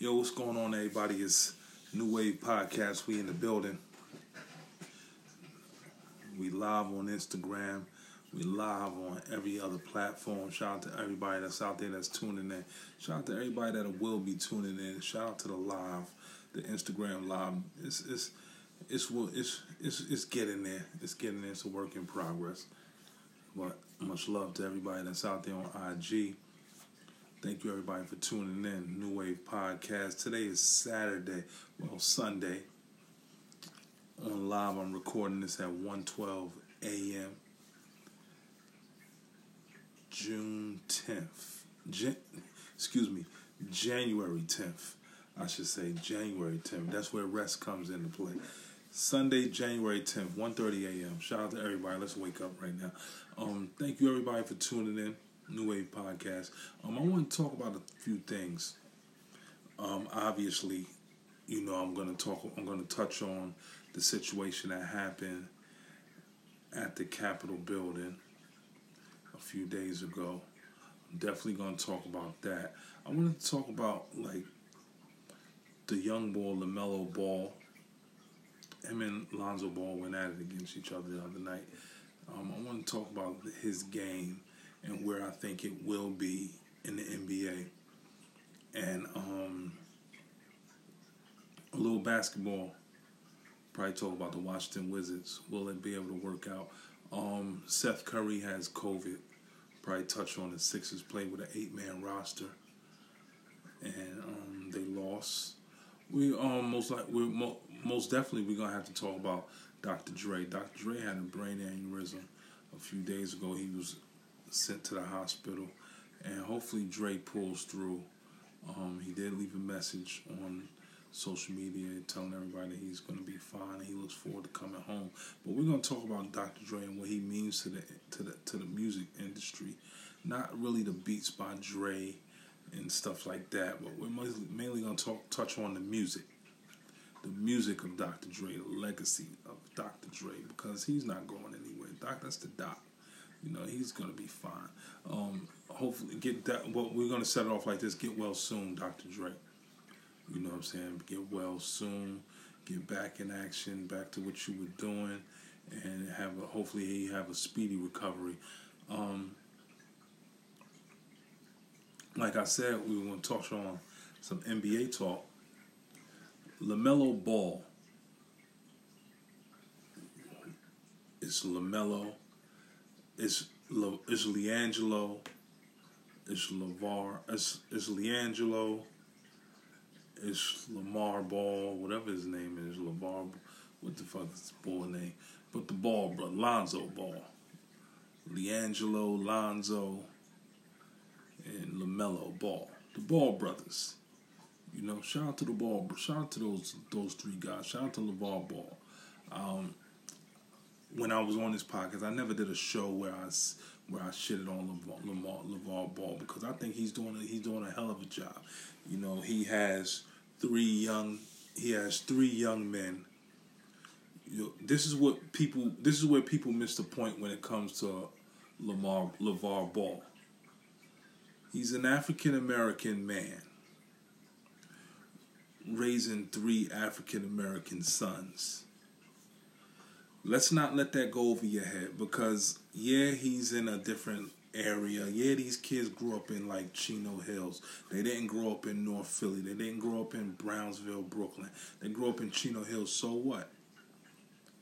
Yo, what's going on, everybody? It's New Wave Podcast. We in the building. We live on Instagram. We live on every other platform. Shout out to everybody that's out there that's tuning in. Shout out to everybody that will be tuning in. Shout out to the live, the Instagram live. It's it's it's it's it's it's getting there. It's getting there. It's a work in progress. But much love to everybody that's out there on IG. Thank you everybody for tuning in. New Wave Podcast. Today is Saturday, well Sunday. On live, I'm recording this at 1:12 a.m. June 10th. Jan- excuse me, January 10th. I should say January 10th. That's where rest comes into play. Sunday, January 10th, 1.30 a.m. Shout out to everybody. Let's wake up right now. Um, thank you everybody for tuning in. New Wave Podcast. Um, I want to talk about a few things. Um, obviously, you know, I'm going to talk. I'm going to touch on the situation that happened at the Capitol building a few days ago. I'm definitely going to talk about that. I want to talk about like the young ball, LaMelo Ball. Him and Lonzo Ball went at it against each other the other night. Um, I want to talk about his game and where I think it will be in the NBA. And um, a little basketball. Probably talk about the Washington Wizards. Will it be able to work out? Um, Seth Curry has COVID. Probably touch on the Sixers play with an eight man roster, and um, they lost. We um, most like we mo- most definitely we're gonna have to talk about Dr. Dre. Dr. Dre had a brain aneurysm a few days ago. He was sent to the hospital, and hopefully Dre pulls through. Um, he did leave a message on social media telling everybody he's going to be fine he looks forward to coming home. But we're going to talk about Dr. Dre and what he means to the to the to the music industry, not really the beats by Dre and stuff like that. But we're mainly going to talk touch on the music, the music of Dr. Dre, the legacy of Dr. Dre, because he's not going anywhere. Doc, that's the doc. You know, he's gonna be fine. Um, hopefully, get that. Well, we're gonna set it off like this. Get well soon, Dr. Dre. You know what I'm saying? Get well soon. Get back in action. Back to what you were doing, and have a, hopefully he have a speedy recovery. Um, like I said, we were gonna touch on some NBA talk. LaMelo Ball. It's LaMelo it's Le, it's LiAngelo, it's LaVar, it's it's LiAngelo, it's Lamar Ball, whatever his name is, LaVar, what the fuck is his ball name? But the ball, bro, Lonzo Ball, LiAngelo, Lonzo, and LaMelo Ball, the Ball brothers. You know, shout out to the ball. Shout out to those those three guys. Shout out to LaVar Ball. Um, when I was on this podcast, I never did a show where I where I shitted on Lamar, LaVar Ball because I think he's doing a, he's doing a hell of a job. You know, he has three young he has three young men. You know, this is what people this is where people miss the point when it comes to Lamar LaVar Ball. He's an African American man raising three African American sons let's not let that go over your head because yeah, he's in a different area. Yeah, these kids grew up in like Chino Hills. They didn't grow up in North Philly. They didn't grow up in Brownsville, Brooklyn. They grew up in Chino Hills. So what?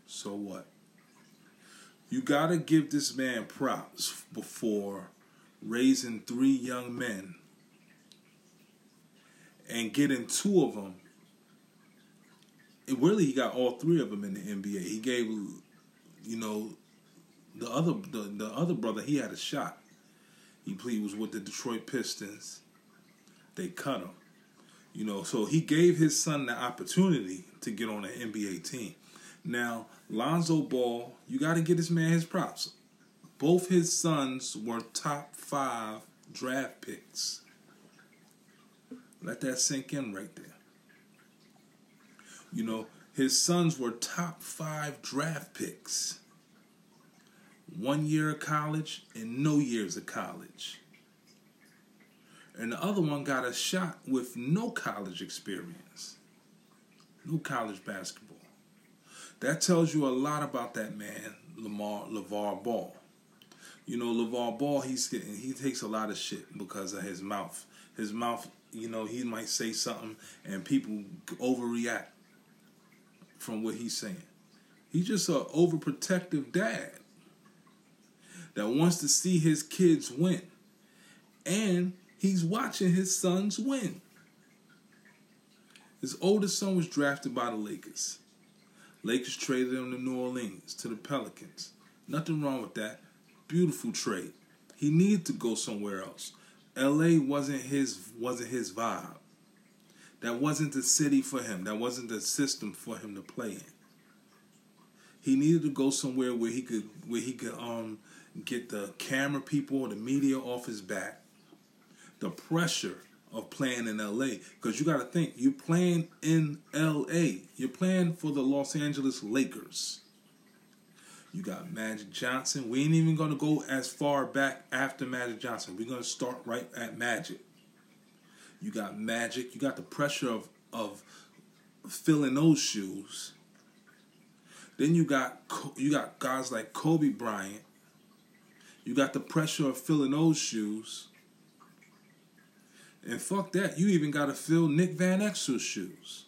So what? You gotta give this man props before raising three young men and getting two of them really he got all three of them in the NBA. He gave, you know, the other the, the other brother he had a shot. He played was with the Detroit Pistons. They cut him, you know. So he gave his son the opportunity to get on an NBA team. Now Lonzo Ball, you got to get this man his props. Both his sons were top five draft picks. Let that sink in right there. You know, his sons were top five draft picks. One year of college and no years of college. and the other one got a shot with no college experience, no college basketball. That tells you a lot about that man, Lamar LaVar Ball. You know, LaVar Ball, he's getting, he takes a lot of shit because of his mouth. His mouth, you know, he might say something and people overreact from what he's saying. He's just an overprotective dad that wants to see his kids win. And he's watching his sons win. His oldest son was drafted by the Lakers. Lakers traded him to New Orleans, to the Pelicans. Nothing wrong with that. Beautiful trade. He needed to go somewhere else. LA wasn't his wasn't his vibe. That wasn't the city for him. That wasn't the system for him to play in. He needed to go somewhere where he could where he could um get the camera people, the media off his back. The pressure of playing in LA because you got to think you're playing in LA. You're playing for the Los Angeles Lakers. You got Magic Johnson. We ain't even going to go as far back after Magic Johnson. We're going to start right at Magic. You got Magic. You got the pressure of of filling those shoes. Then you got you got guys like Kobe Bryant. You got the pressure of filling those shoes. And fuck that, you even got to fill Nick Van Exel's shoes.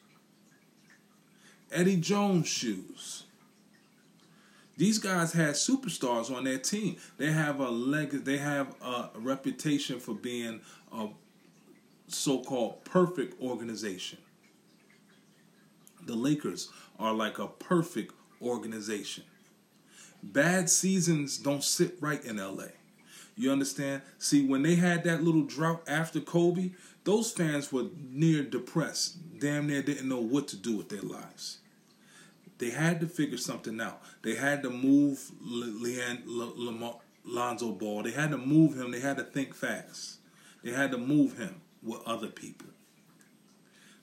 Eddie Jones' shoes. These guys had superstars on their team. They have a leg. They have a reputation for being a so-called perfect organization. The Lakers are like a perfect organization. Bad seasons don't sit right in LA. You understand? See, when they had that little drought after Kobe, those fans were near depressed. Damn near didn't know what to do with their lives. They had to figure something out. They had to move Leand, Lonzo Ball. They had to move him. They had to think fast. They had to move him with other people.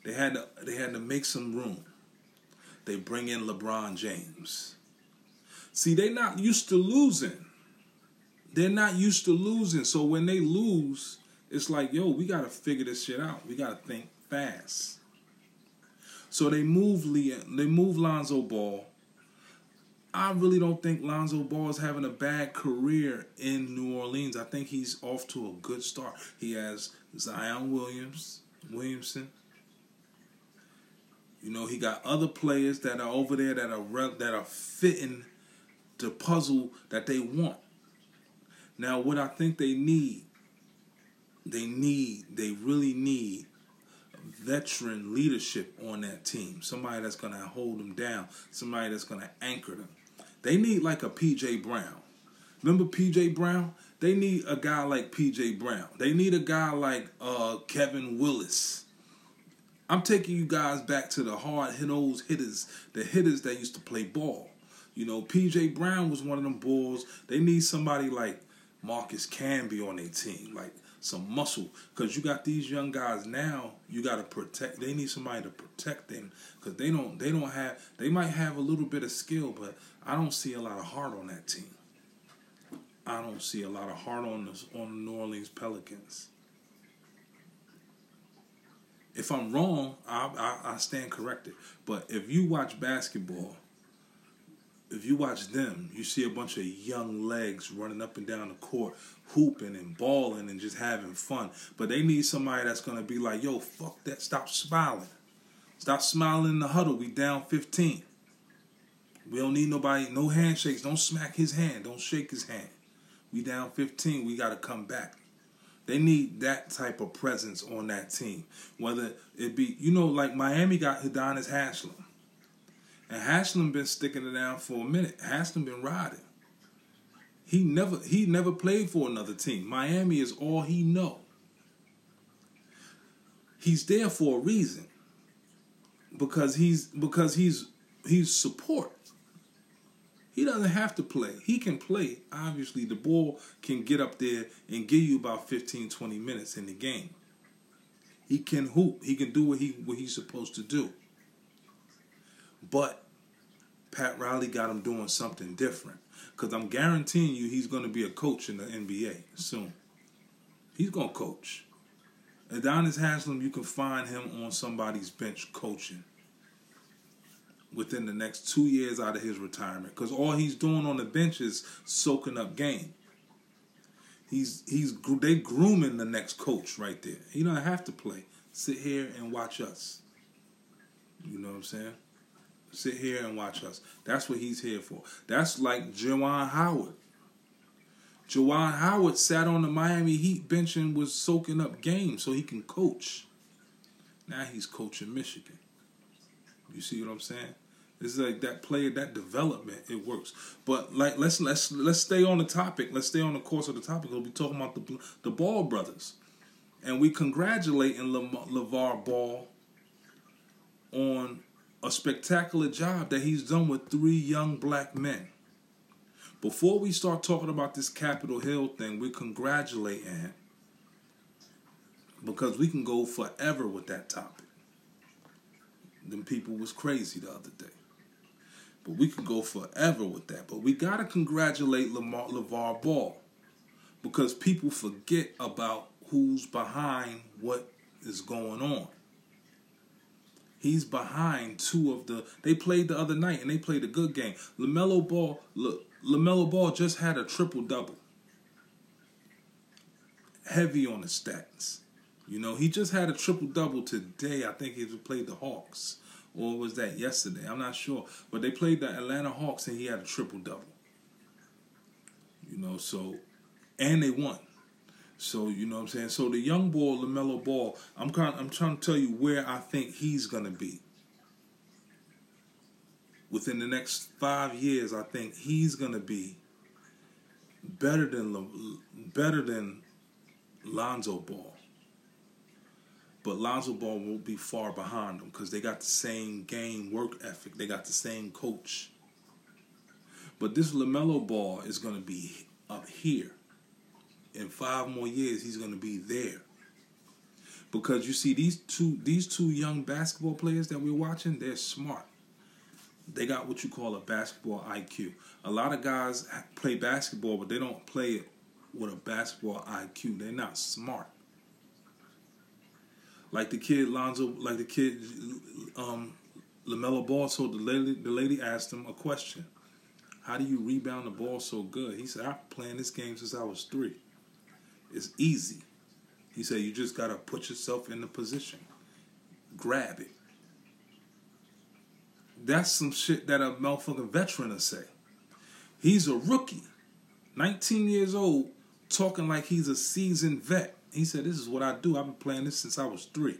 They had to they had to make some room. They bring in LeBron James. See, they're not used to losing. They're not used to losing. So when they lose, it's like, yo, we gotta figure this shit out. We gotta think fast. So they move Leon, they move Lonzo Ball. I really don't think Lonzo Ball is having a bad career in New Orleans. I think he's off to a good start. He has Zion Williams, Williamson. You know, he got other players that are over there that are that are fitting the puzzle that they want. Now, what I think they need, they need, they really need veteran leadership on that team. Somebody that's going to hold them down. Somebody that's going to anchor them. They need like a PJ Brown. Remember PJ Brown? They need a guy like PJ Brown. They need a guy like uh, Kevin Willis. I'm taking you guys back to the hard hit those hitters, the hitters that used to play ball. You know, PJ Brown was one of them bulls. They need somebody like Marcus Camby on their team, like some muscle. Because you got these young guys now, you got to protect. They need somebody to protect them because they don't. They don't have. They might have a little bit of skill, but I don't see a lot of heart on that team. I don't see a lot of heart on the on New Orleans Pelicans. If I'm wrong, I, I, I stand corrected. But if you watch basketball if you watch them, you see a bunch of young legs running up and down the court, hooping and balling and just having fun. But they need somebody that's gonna be like, yo, fuck that, stop smiling. Stop smiling in the huddle. We down 15. We don't need nobody, no handshakes. Don't smack his hand. Don't shake his hand. We down 15. We gotta come back. They need that type of presence on that team. Whether it be, you know, like Miami got Udonis Haslem. And Haslem been sticking it down for a minute. Haslem been riding. He never he never played for another team. Miami is all he know. He's there for a reason. Because he's because he's he's support. He doesn't have to play. He can play. Obviously, the ball can get up there and give you about 15, 20 minutes in the game. He can hoop. He can do what he what he's supposed to do. But Pat Riley got him doing something different. Because I'm guaranteeing you he's going to be a coach in the NBA soon. He's going to coach. Udonis Haslem, you can find him on somebody's bench coaching within the next two years out of his retirement because all he's doing on the bench is soaking up game. He's he's they grooming the next coach right there. He don't have to play. Sit here and watch us. You know what I'm saying? Sit here and watch us. That's what he's here for. That's like Juwan Howard. Juwan Howard sat on the Miami Heat bench and was soaking up games so he can coach. Now he's coaching Michigan. You see what I'm saying? This is like that player, that development, it works. But like, let's let's let's stay on the topic. Let's stay on the course of the topic. We'll be talking about the the Ball brothers, and we congratulating Le, LaVar Ball on a spectacular job that he's done with three young black men. Before we start talking about this Capitol Hill thing, we're congratulating him because we can go forever with that topic. Them people was crazy the other day. But we could go forever with that. But we got to congratulate Lamar, LeVar Ball because people forget about who's behind what is going on. He's behind two of the. They played the other night and they played a good game. LaMelo Ball, look, LaMelo Ball just had a triple double. Heavy on the stats. You know, he just had a triple double today. I think he played the Hawks or was that yesterday? I'm not sure. But they played the Atlanta Hawks and he had a triple double. You know, so and they won. So you know what I'm saying. So the young boy LaMelo Ball, I'm kind, I'm trying to tell you where I think he's gonna be. Within the next five years, I think he's gonna be better than better than Lonzo Ball. But Lonzo Ball won't be far behind them because they got the same game work ethic. They got the same coach. But this LaMelo Ball is going to be up here. In five more years, he's going to be there. Because you see, these two these two young basketball players that we're watching, they're smart. They got what you call a basketball IQ. A lot of guys play basketball, but they don't play it with a basketball IQ. They're not smart. Like the kid Lonzo, like the kid um, LaMelo Ball told the lady. The lady asked him a question: "How do you rebound the ball so good?" He said, "I've been playing this game since I was three. It's easy." He said, "You just gotta put yourself in the position, grab it." That's some shit that a motherfucking veteran will say. He's a rookie, 19 years old, talking like he's a seasoned vet. He said, This is what I do. I've been playing this since I was three.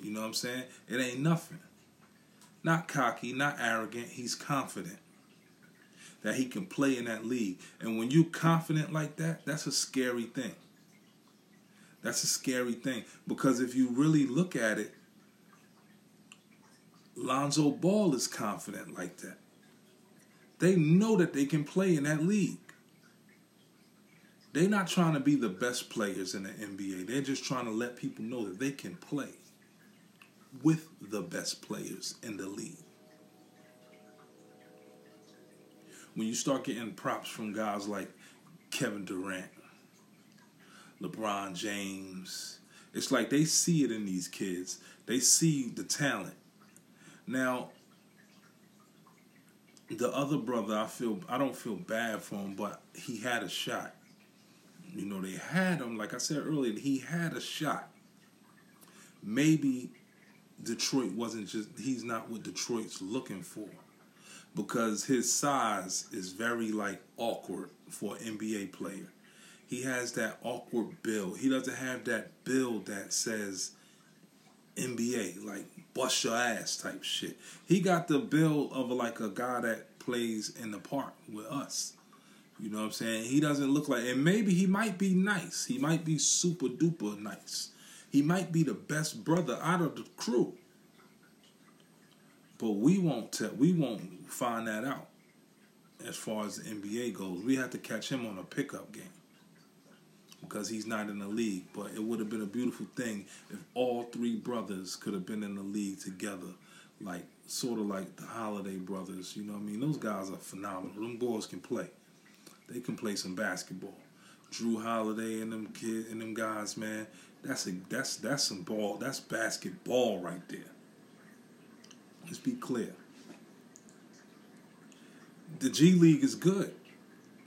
You know what I'm saying? It ain't nothing. Not cocky, not arrogant. He's confident that he can play in that league. And when you're confident like that, that's a scary thing. That's a scary thing. Because if you really look at it, Lonzo Ball is confident like that. They know that they can play in that league. They're not trying to be the best players in the NBA. They're just trying to let people know that they can play with the best players in the league. When you start getting props from guys like Kevin Durant, LeBron James, it's like they see it in these kids. They see the talent. Now, the other brother, I feel I don't feel bad for him, but he had a shot. You know, they had him, like I said earlier, he had a shot. Maybe Detroit wasn't just, he's not what Detroit's looking for. Because his size is very, like, awkward for an NBA player. He has that awkward build. He doesn't have that build that says NBA, like bust your ass type shit. He got the build of like a guy that plays in the park with us. You know what I'm saying? He doesn't look like, and maybe he might be nice. He might be super duper nice. He might be the best brother out of the crew. But we won't tell. We won't find that out. As far as the NBA goes, we have to catch him on a pickup game because he's not in the league. But it would have been a beautiful thing if all three brothers could have been in the league together, like sort of like the Holiday brothers. You know what I mean? Those guys are phenomenal. Them boys can play they can play some basketball. Jrue Holiday and them kid and them guys, man, That's a that's that's some ball. That's basketball right there. Let's be clear. The G League is good.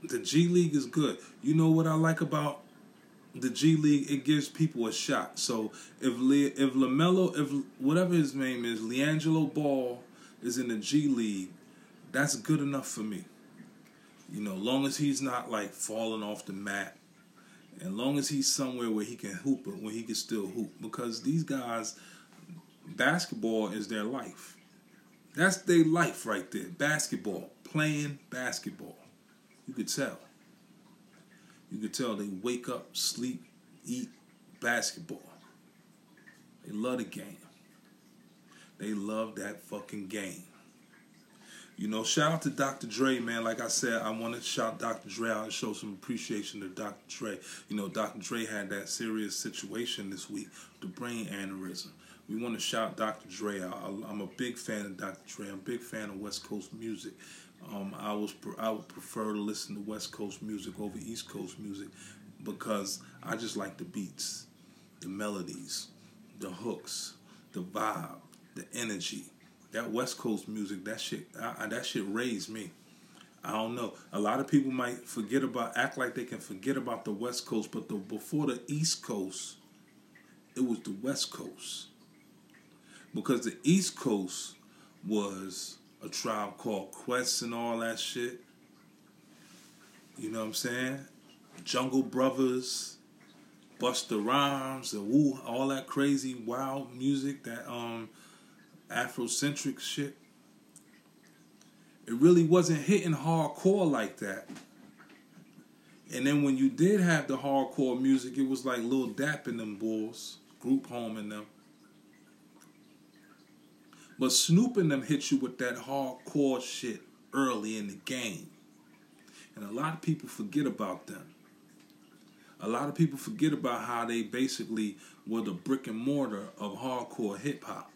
The G League is good. You know what I like about the G League? It gives people a shot. So if Le, if LaMelo, if whatever his name is, LiAngelo Ball is in the G League, that's good enough for me. You know, long as he's not like falling off the mat, and long as he's somewhere where he can hoop where he can still hoop, because these guys, basketball is their life. That's their life right there. Basketball, playing basketball. You could tell. You could tell they wake up, sleep, eat basketball. They love the game. They love that fucking game. You know, shout out to Dr. Dre, man. Like I said, I want to shout Dr. Dre out and show some appreciation to Dr. Dre. You know, Dr. Dre had that serious situation this week, the brain aneurysm. We want to shout Dr. Dre out. I'm a big fan of Dr. Dre. I'm a big fan of West Coast music. Um, I was I would prefer to listen to West Coast music over East Coast music because I just like the beats, the melodies, the hooks, the vibe, the energy that West Coast music, that shit, I, that shit raised me. I don't know. A lot of people might forget about, act like they can forget about the West Coast, but the before the East Coast, it was the West Coast. Because the East Coast was a tribe called Quest and all that shit. You know what I'm saying? Jungle Brothers, Busta Rhymes, and woo, all that crazy wild music that um Afrocentric shit. It really wasn't hitting hardcore like that. And then when you did have the hardcore music, it was like Lil Dap and them bulls, Group Home and them. But Snoop and them hit you with that hardcore shit early in the game. And a lot of people forget about them. A lot of people forget about how they basically were the brick and mortar of hardcore hip hop.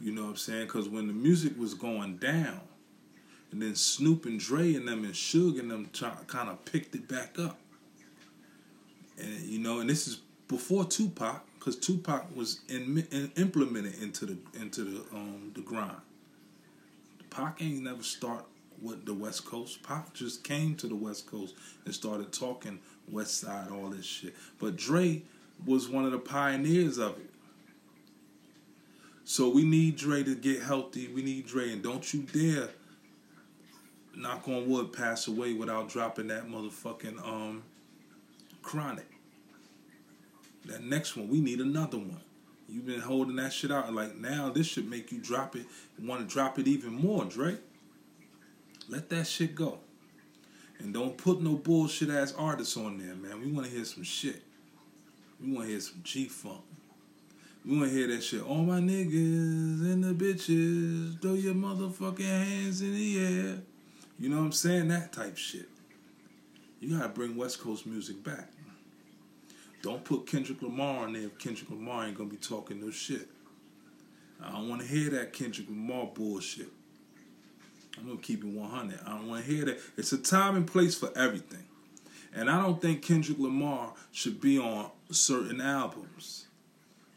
You know what I'm saying? Because when the music was going down, and then Snoop and Dre and them and Suge and them kind of picked it back up. And you know, and this is before Tupac, because Tupac was in, in, implemented into the into the um the grind. Pac ain't never start with the West Coast. Pac just came to the West Coast and started talking West Side, all this shit. But Dre was one of the pioneers of it. So we need Dre to get healthy. We need Dre, and don't you dare knock on wood pass away without dropping that motherfucking um chronic. That next one, we need another one. You've been holding that shit out. Like now, this should make you drop it. Want to drop it even more, Dre? Let that shit go. And don't put no bullshit ass artists on there, man. We want to hear some shit. We want to hear some G Funk. We want to hear that shit. All my niggas and the bitches, throw your motherfucking hands in the air. You know what I'm saying? That type shit. You gotta bring West Coast music back. Don't put Kendrick Lamar on there if Kendrick Lamar ain't gonna be talking no shit. I don't wanna hear that Kendrick Lamar bullshit. I'm gonna keep it 100. I don't wanna hear that. It's a time and place for everything. And I don't think Kendrick Lamar should be on certain albums.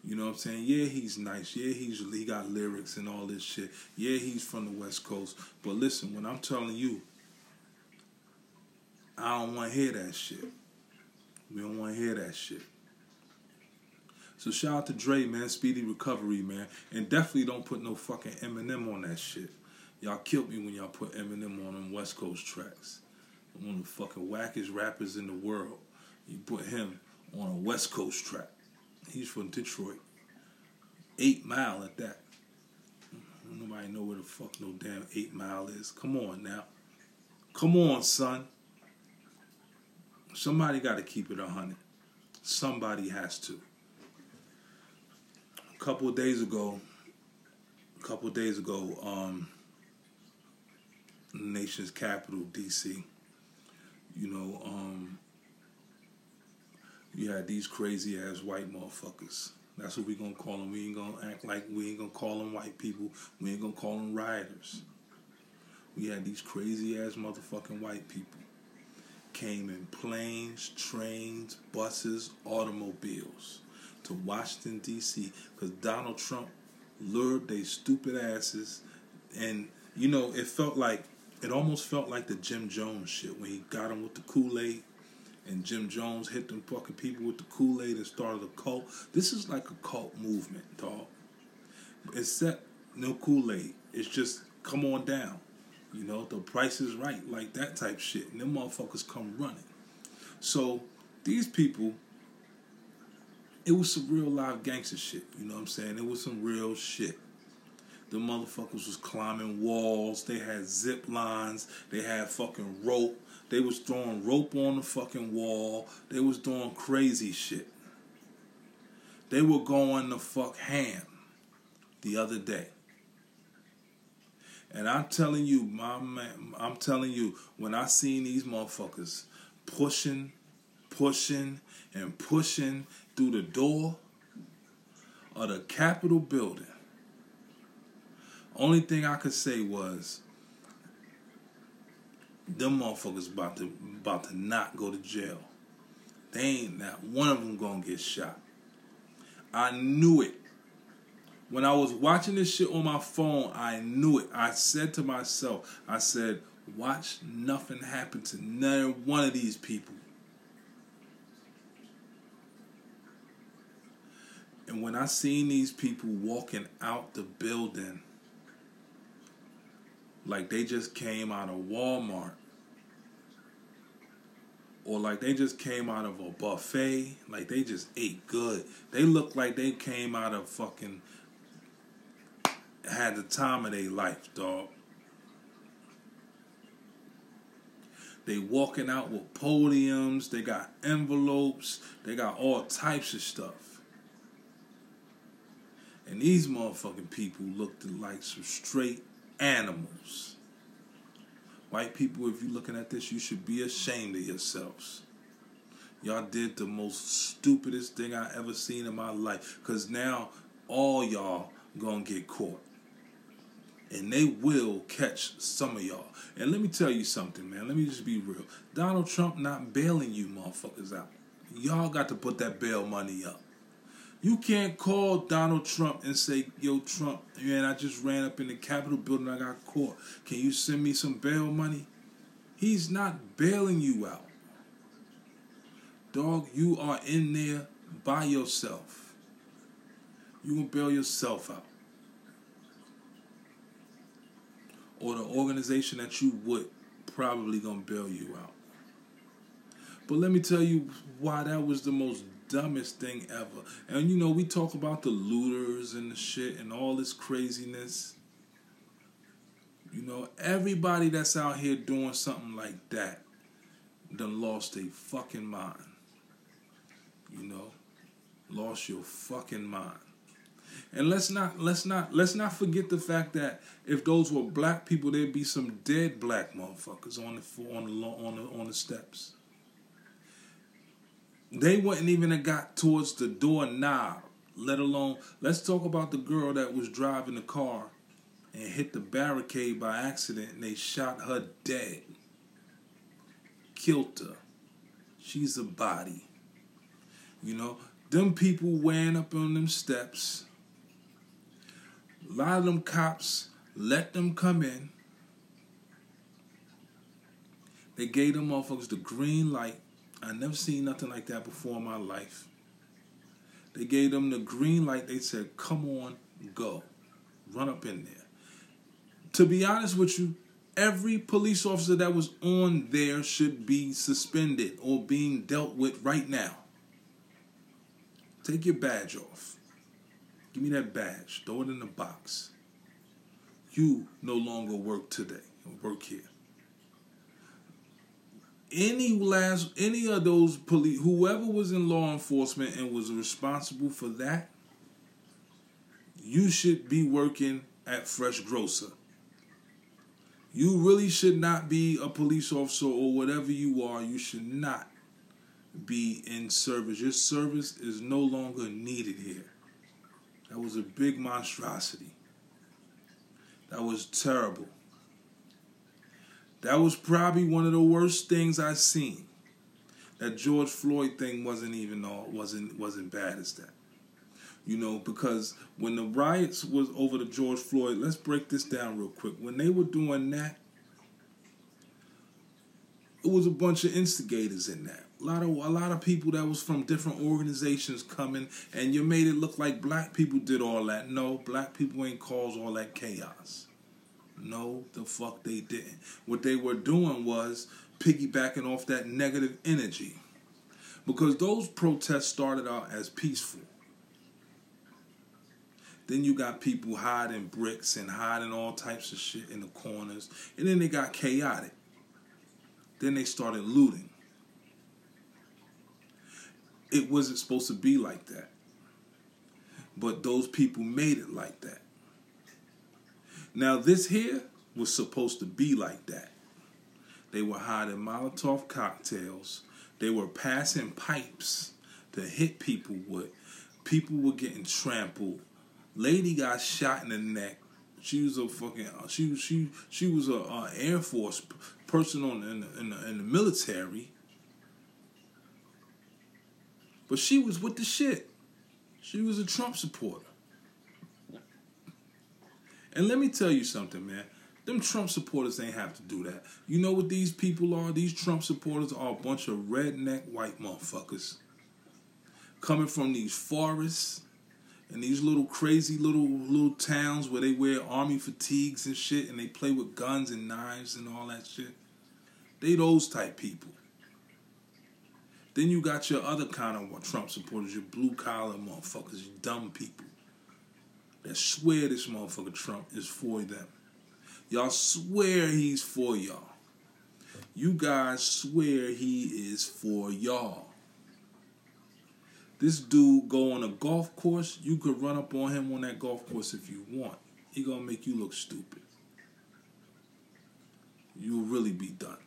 You know what I'm saying? Yeah, he's nice. Yeah, he's he got lyrics and all this shit. Yeah, he's from the West Coast. But listen, when I'm telling you, I don't want to hear that shit. We don't want to hear that shit. So shout out to Dre, man. Speedy recovery, man. And definitely don't put no fucking Eminem on that shit. Y'all killed me when y'all put Eminem on them West Coast tracks. One of the fucking wackest rappers in the world. You put him on a West Coast track. He's from Detroit. Eight Mile at that. Nobody know where the fuck no damn Eight Mile is. Come on now. Come on, son. Somebody got to keep it a hundred. Somebody has to. A couple days ago, a couple days ago, um, nation's capital, D.C. You know, um, you had these crazy ass white motherfuckers. That's what we gonna call them. We ain't gonna act like we ain't gonna call them white people. We ain't gonna call them rioters. We had these crazy ass motherfucking white people came in planes, trains, buses, automobiles to Washington D.C. because Donald Trump lured they stupid asses, and you know it felt like it almost felt like the Jim Jones shit when he got him with the Kool Aid. And Jim Jones hit them fucking people with the Kool Aid and started a cult. This is like a cult movement, dog. Except no Kool Aid. It's just come on down. You know, the price is right, like that type shit. And them motherfuckers come running. So these people, it was some real live gangster shit. You know what I'm saying? It was some real shit. The motherfuckers was climbing walls. They had zip lines. They had fucking rope. They was throwing rope on the fucking wall. They was doing crazy shit. They were going the fuck ham the other day. And I'm telling you, my man, I'm telling you, when I seen these motherfuckers pushing, pushing, and pushing through the door of the Capitol building, only thing I could say was, them motherfuckers about to about to not go to jail. They ain't not one of them gonna get shot. I knew it. When I was watching this shit on my phone, I knew it. I said to myself, I said, watch nothing happen to none one of these people. And when I seen these people walking out the building, like they just came out of Walmart, or like they just came out of a buffet, like they just ate good. They look like they came out of fucking had the time of their life, dog. They walking out with podiums, they got envelopes, they got all types of stuff. And these motherfucking people looked like some straight animals. White people, if you're looking at this, you should be ashamed of yourselves. Y'all did the most stupidest thing I ever seen in my life. Cause now all y'all gonna get caught and they will catch some of y'all. And let me tell you something, man. Let me just be real. Donald Trump not bailing you motherfuckers out. Y'all got to put that bail money up. You can't call Donald Trump and say, "Yo, Trump, man, I just ran up in the Capitol building. I got caught. Can you send me some bail money?" He's not bailing you out. Dog, you are in there by yourself. You gonna bail yourself out. or the organization that you would probably gonna bail you out. But let me tell you why that was the most dumbest thing ever. And you know, we talk about the looters and the shit and all this craziness. You know, everybody that's out here doing something like that done lost a fucking mind. You know, lost your fucking mind. And let's not let's not let's not forget the fact that if those were black people, there'd be some dead black motherfuckers on the on the on the on the steps. They wouldn't even have got towards the door now, let alone let's talk about the girl that was driving the car and hit the barricade by accident and they shot her dead. Killed her. She's a body. You know, them people weighing up on them steps a lot of them cops let them come in. They gave them motherfuckers the green light. I never seen nothing like that before in my life. They gave them the green light. They said, "Come on, go, run up in there." To be honest with you, every police officer that was on there should be suspended or being dealt with right now. Take your badge off. Give me that badge. Throw it in the box. You no longer work today. Work here. Any last any of those police whoever was in law enforcement and was responsible for that, you should be working at Fresh Grocer. You really should not be a police officer or whatever you are. You should not be in service. Your service is no longer needed here. That was a big monstrosity. That was terrible. That was probably one of the worst things I've seen. That George Floyd thing wasn't even all wasn't wasn't bad as that. You know, because when the riots was over the George Floyd, let's break this down real quick. When they were doing that, it was a bunch of instigators in that. A lot of a lot of people that was from different organizations coming, and you made it look like black people did all that. No, black people ain't caused all that chaos. No, the fuck they didn't. What they were doing was piggybacking off that negative energy. Because those protests started out as peaceful. Then you got people hiding bricks and hiding all types of shit in the corners. And then they got chaotic. Then they started looting. It wasn't supposed to be like that. But those people made it like that. Now, this here was supposed to be like that. They were hiding Molotov cocktails. They were passing pipes to hit people with. People were getting trampled. Lady got shot in the neck. She was a fucking uh, she she she was a, a air force person on in the, in the, in the military. But she was with the shit. She was a Trump supporter. And let me tell you something, man. Them Trump supporters ain't have to do that. You know what these people are? These Trump supporters are a bunch of redneck white motherfuckers coming from these forests and these little crazy little little towns where they wear army fatigues and shit and they play with guns and knives and all that shit. They those type people. Then you got your other kind of Trump supporters, your blue collar motherfuckers, you dumb people that swear this motherfucker Trump is for them. Y'all swear he's for y'all. You guys swear he is for y'all. This dude go on a golf course, you could run up on him on that golf course if you want. He gonna make you look stupid. You'll really be done.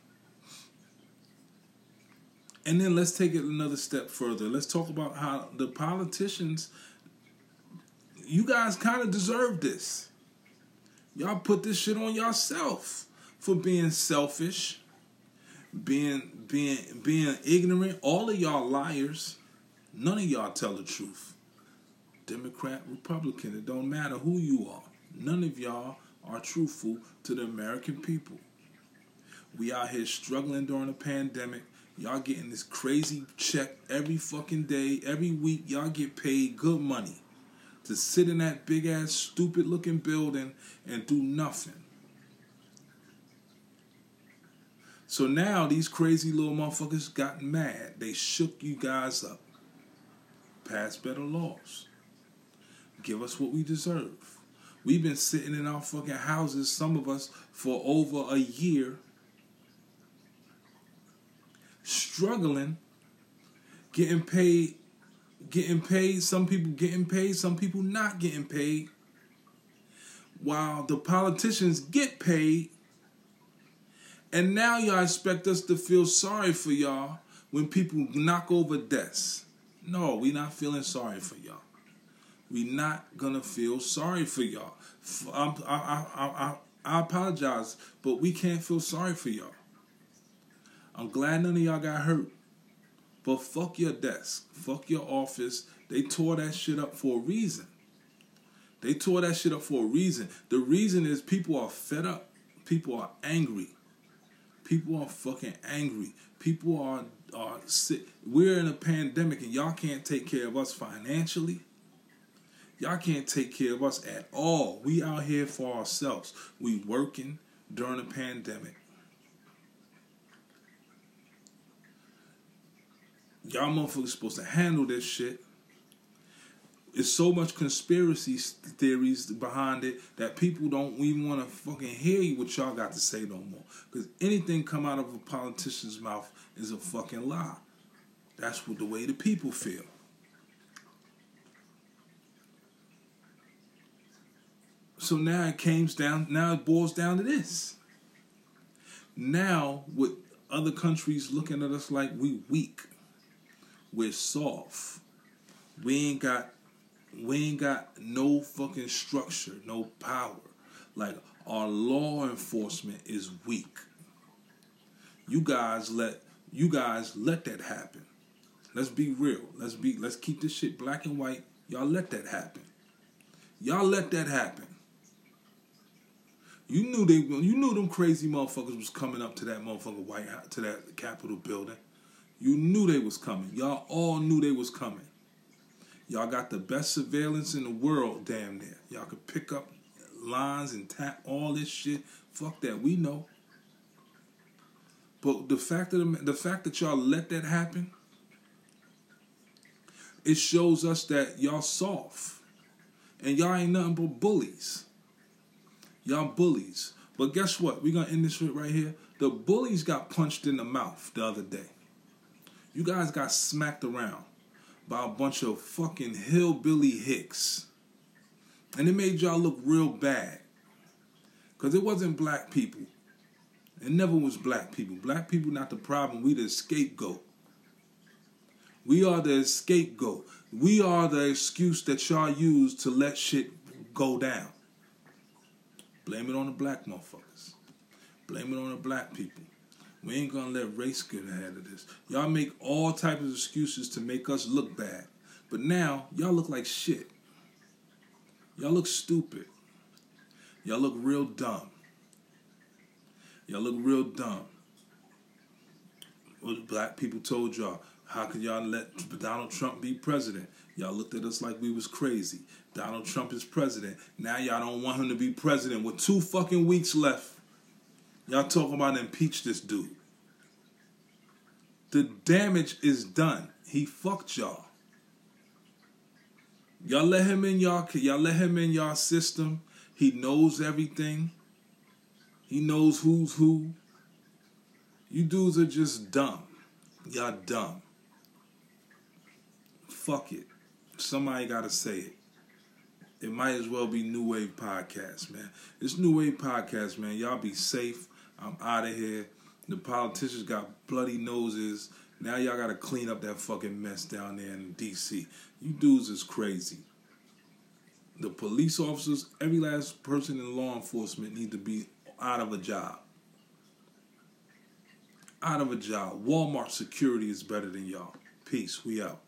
And then let's take it another step further. Let's talk about how the politicians, you guys kind of deserve this. Y'all put this shit on yourself for being selfish, being being being ignorant. All of y'all liars. None of y'all tell the truth. Democrat, Republican, it don't matter who you are. None of y'all are truthful to the American people. We out here struggling during the pandemic Y'all getting this crazy check every fucking day, every week. Y'all get paid good money to sit in that big ass, stupid looking building and do nothing. So now these crazy little motherfuckers got mad. They shook you guys up. Pass better laws. Give us what we deserve. We've been sitting in our fucking houses, some of us, for over a year struggling, getting paid, getting paid, some people getting paid, some people not getting paid. While the politicians get paid, and now y'all expect us to feel sorry for y'all when people knock over desks. No, we not feeling sorry for y'all. We not gonna feel sorry for y'all. I, I, I, I apologize, but we can't feel sorry for y'all. I'm glad none of y'all got hurt. But fuck your desk. Fuck your office. They tore that shit up for a reason. They tore that shit up for a reason. The reason is people are fed up. People are angry. People are fucking angry. People are are sick. We're in a pandemic and y'all can't take care of us financially. Y'all can't take care of us at all. We out here for ourselves. We working during a pandemic. Y'all motherfuckers supposed to handle this shit. It's so much conspiracy theories behind it that people don't even want to fucking hear what y'all got to say no more. Because anything come out of a politician's mouth is a fucking lie. That's what the way the people feel. So now it comes down. Now it boils down to this. Now, with other countries looking at us like we weak, we're soft. We ain't got we ain't got no fucking structure, no power. Like our law enforcement is weak. You guys let You guys let that happen. Let's be real. Let's be let's keep this shit black and white. Y'all let that happen. Y'all let that happen. You knew they you knew them crazy motherfuckers was coming up to that motherfucker White House to that Capitol building. You knew they was coming. Y'all all knew they was coming. Y'all got the best surveillance in the world, damn near. Y'all could pick up lines and tap all this shit. Fuck that, we know. But the fact that the fact that y'all let that happen, it shows us that y'all soft, and y'all ain't nothing but bullies. Y'all bullies. But guess what? We're gonna end this shit right here. The bullies got punched in the mouth the other day. You guys got smacked around by a bunch of fucking hillbilly hicks. And it made y'all look real bad. Because it wasn't black people. It never was black people. Black people not the problem. We the scapegoat. We are the scapegoat. We are the excuse that y'all use to let shit go down. Blame it on the black motherfuckers. Blame it on the black people. We ain't gonna let race get ahead of this. Y'all make all types of excuses to make us look bad. But now, y'all look like shit. Y'all look stupid. Y'all look real dumb. Y'all look real dumb. What black people told y'all, how could y'all let Donald Trump be president? Y'all looked at us like we was crazy. Donald Trump is president. Now y'all don't want him to be president with two fucking weeks left. Y'all talking about impeach this dude. The damage is done. He fucked y'all. Y'all let him in y'all y'all let him in y'all system. He knows everything. He knows who's who. You dudes are just dumb. Y'all dumb. Fuck it. Somebody gotta say it it might as well be New Wave Podcast, man. It's New Wave Podcast, man. Y'all be safe. I'm out of here. The politicians got bloody noses. Now y'all gotta clean up that fucking mess down there in DC. You dudes is crazy. The police officers, every last person in law enforcement need to be out of a job. Out of a job. Walmart security is better than y'all. Peace. We out.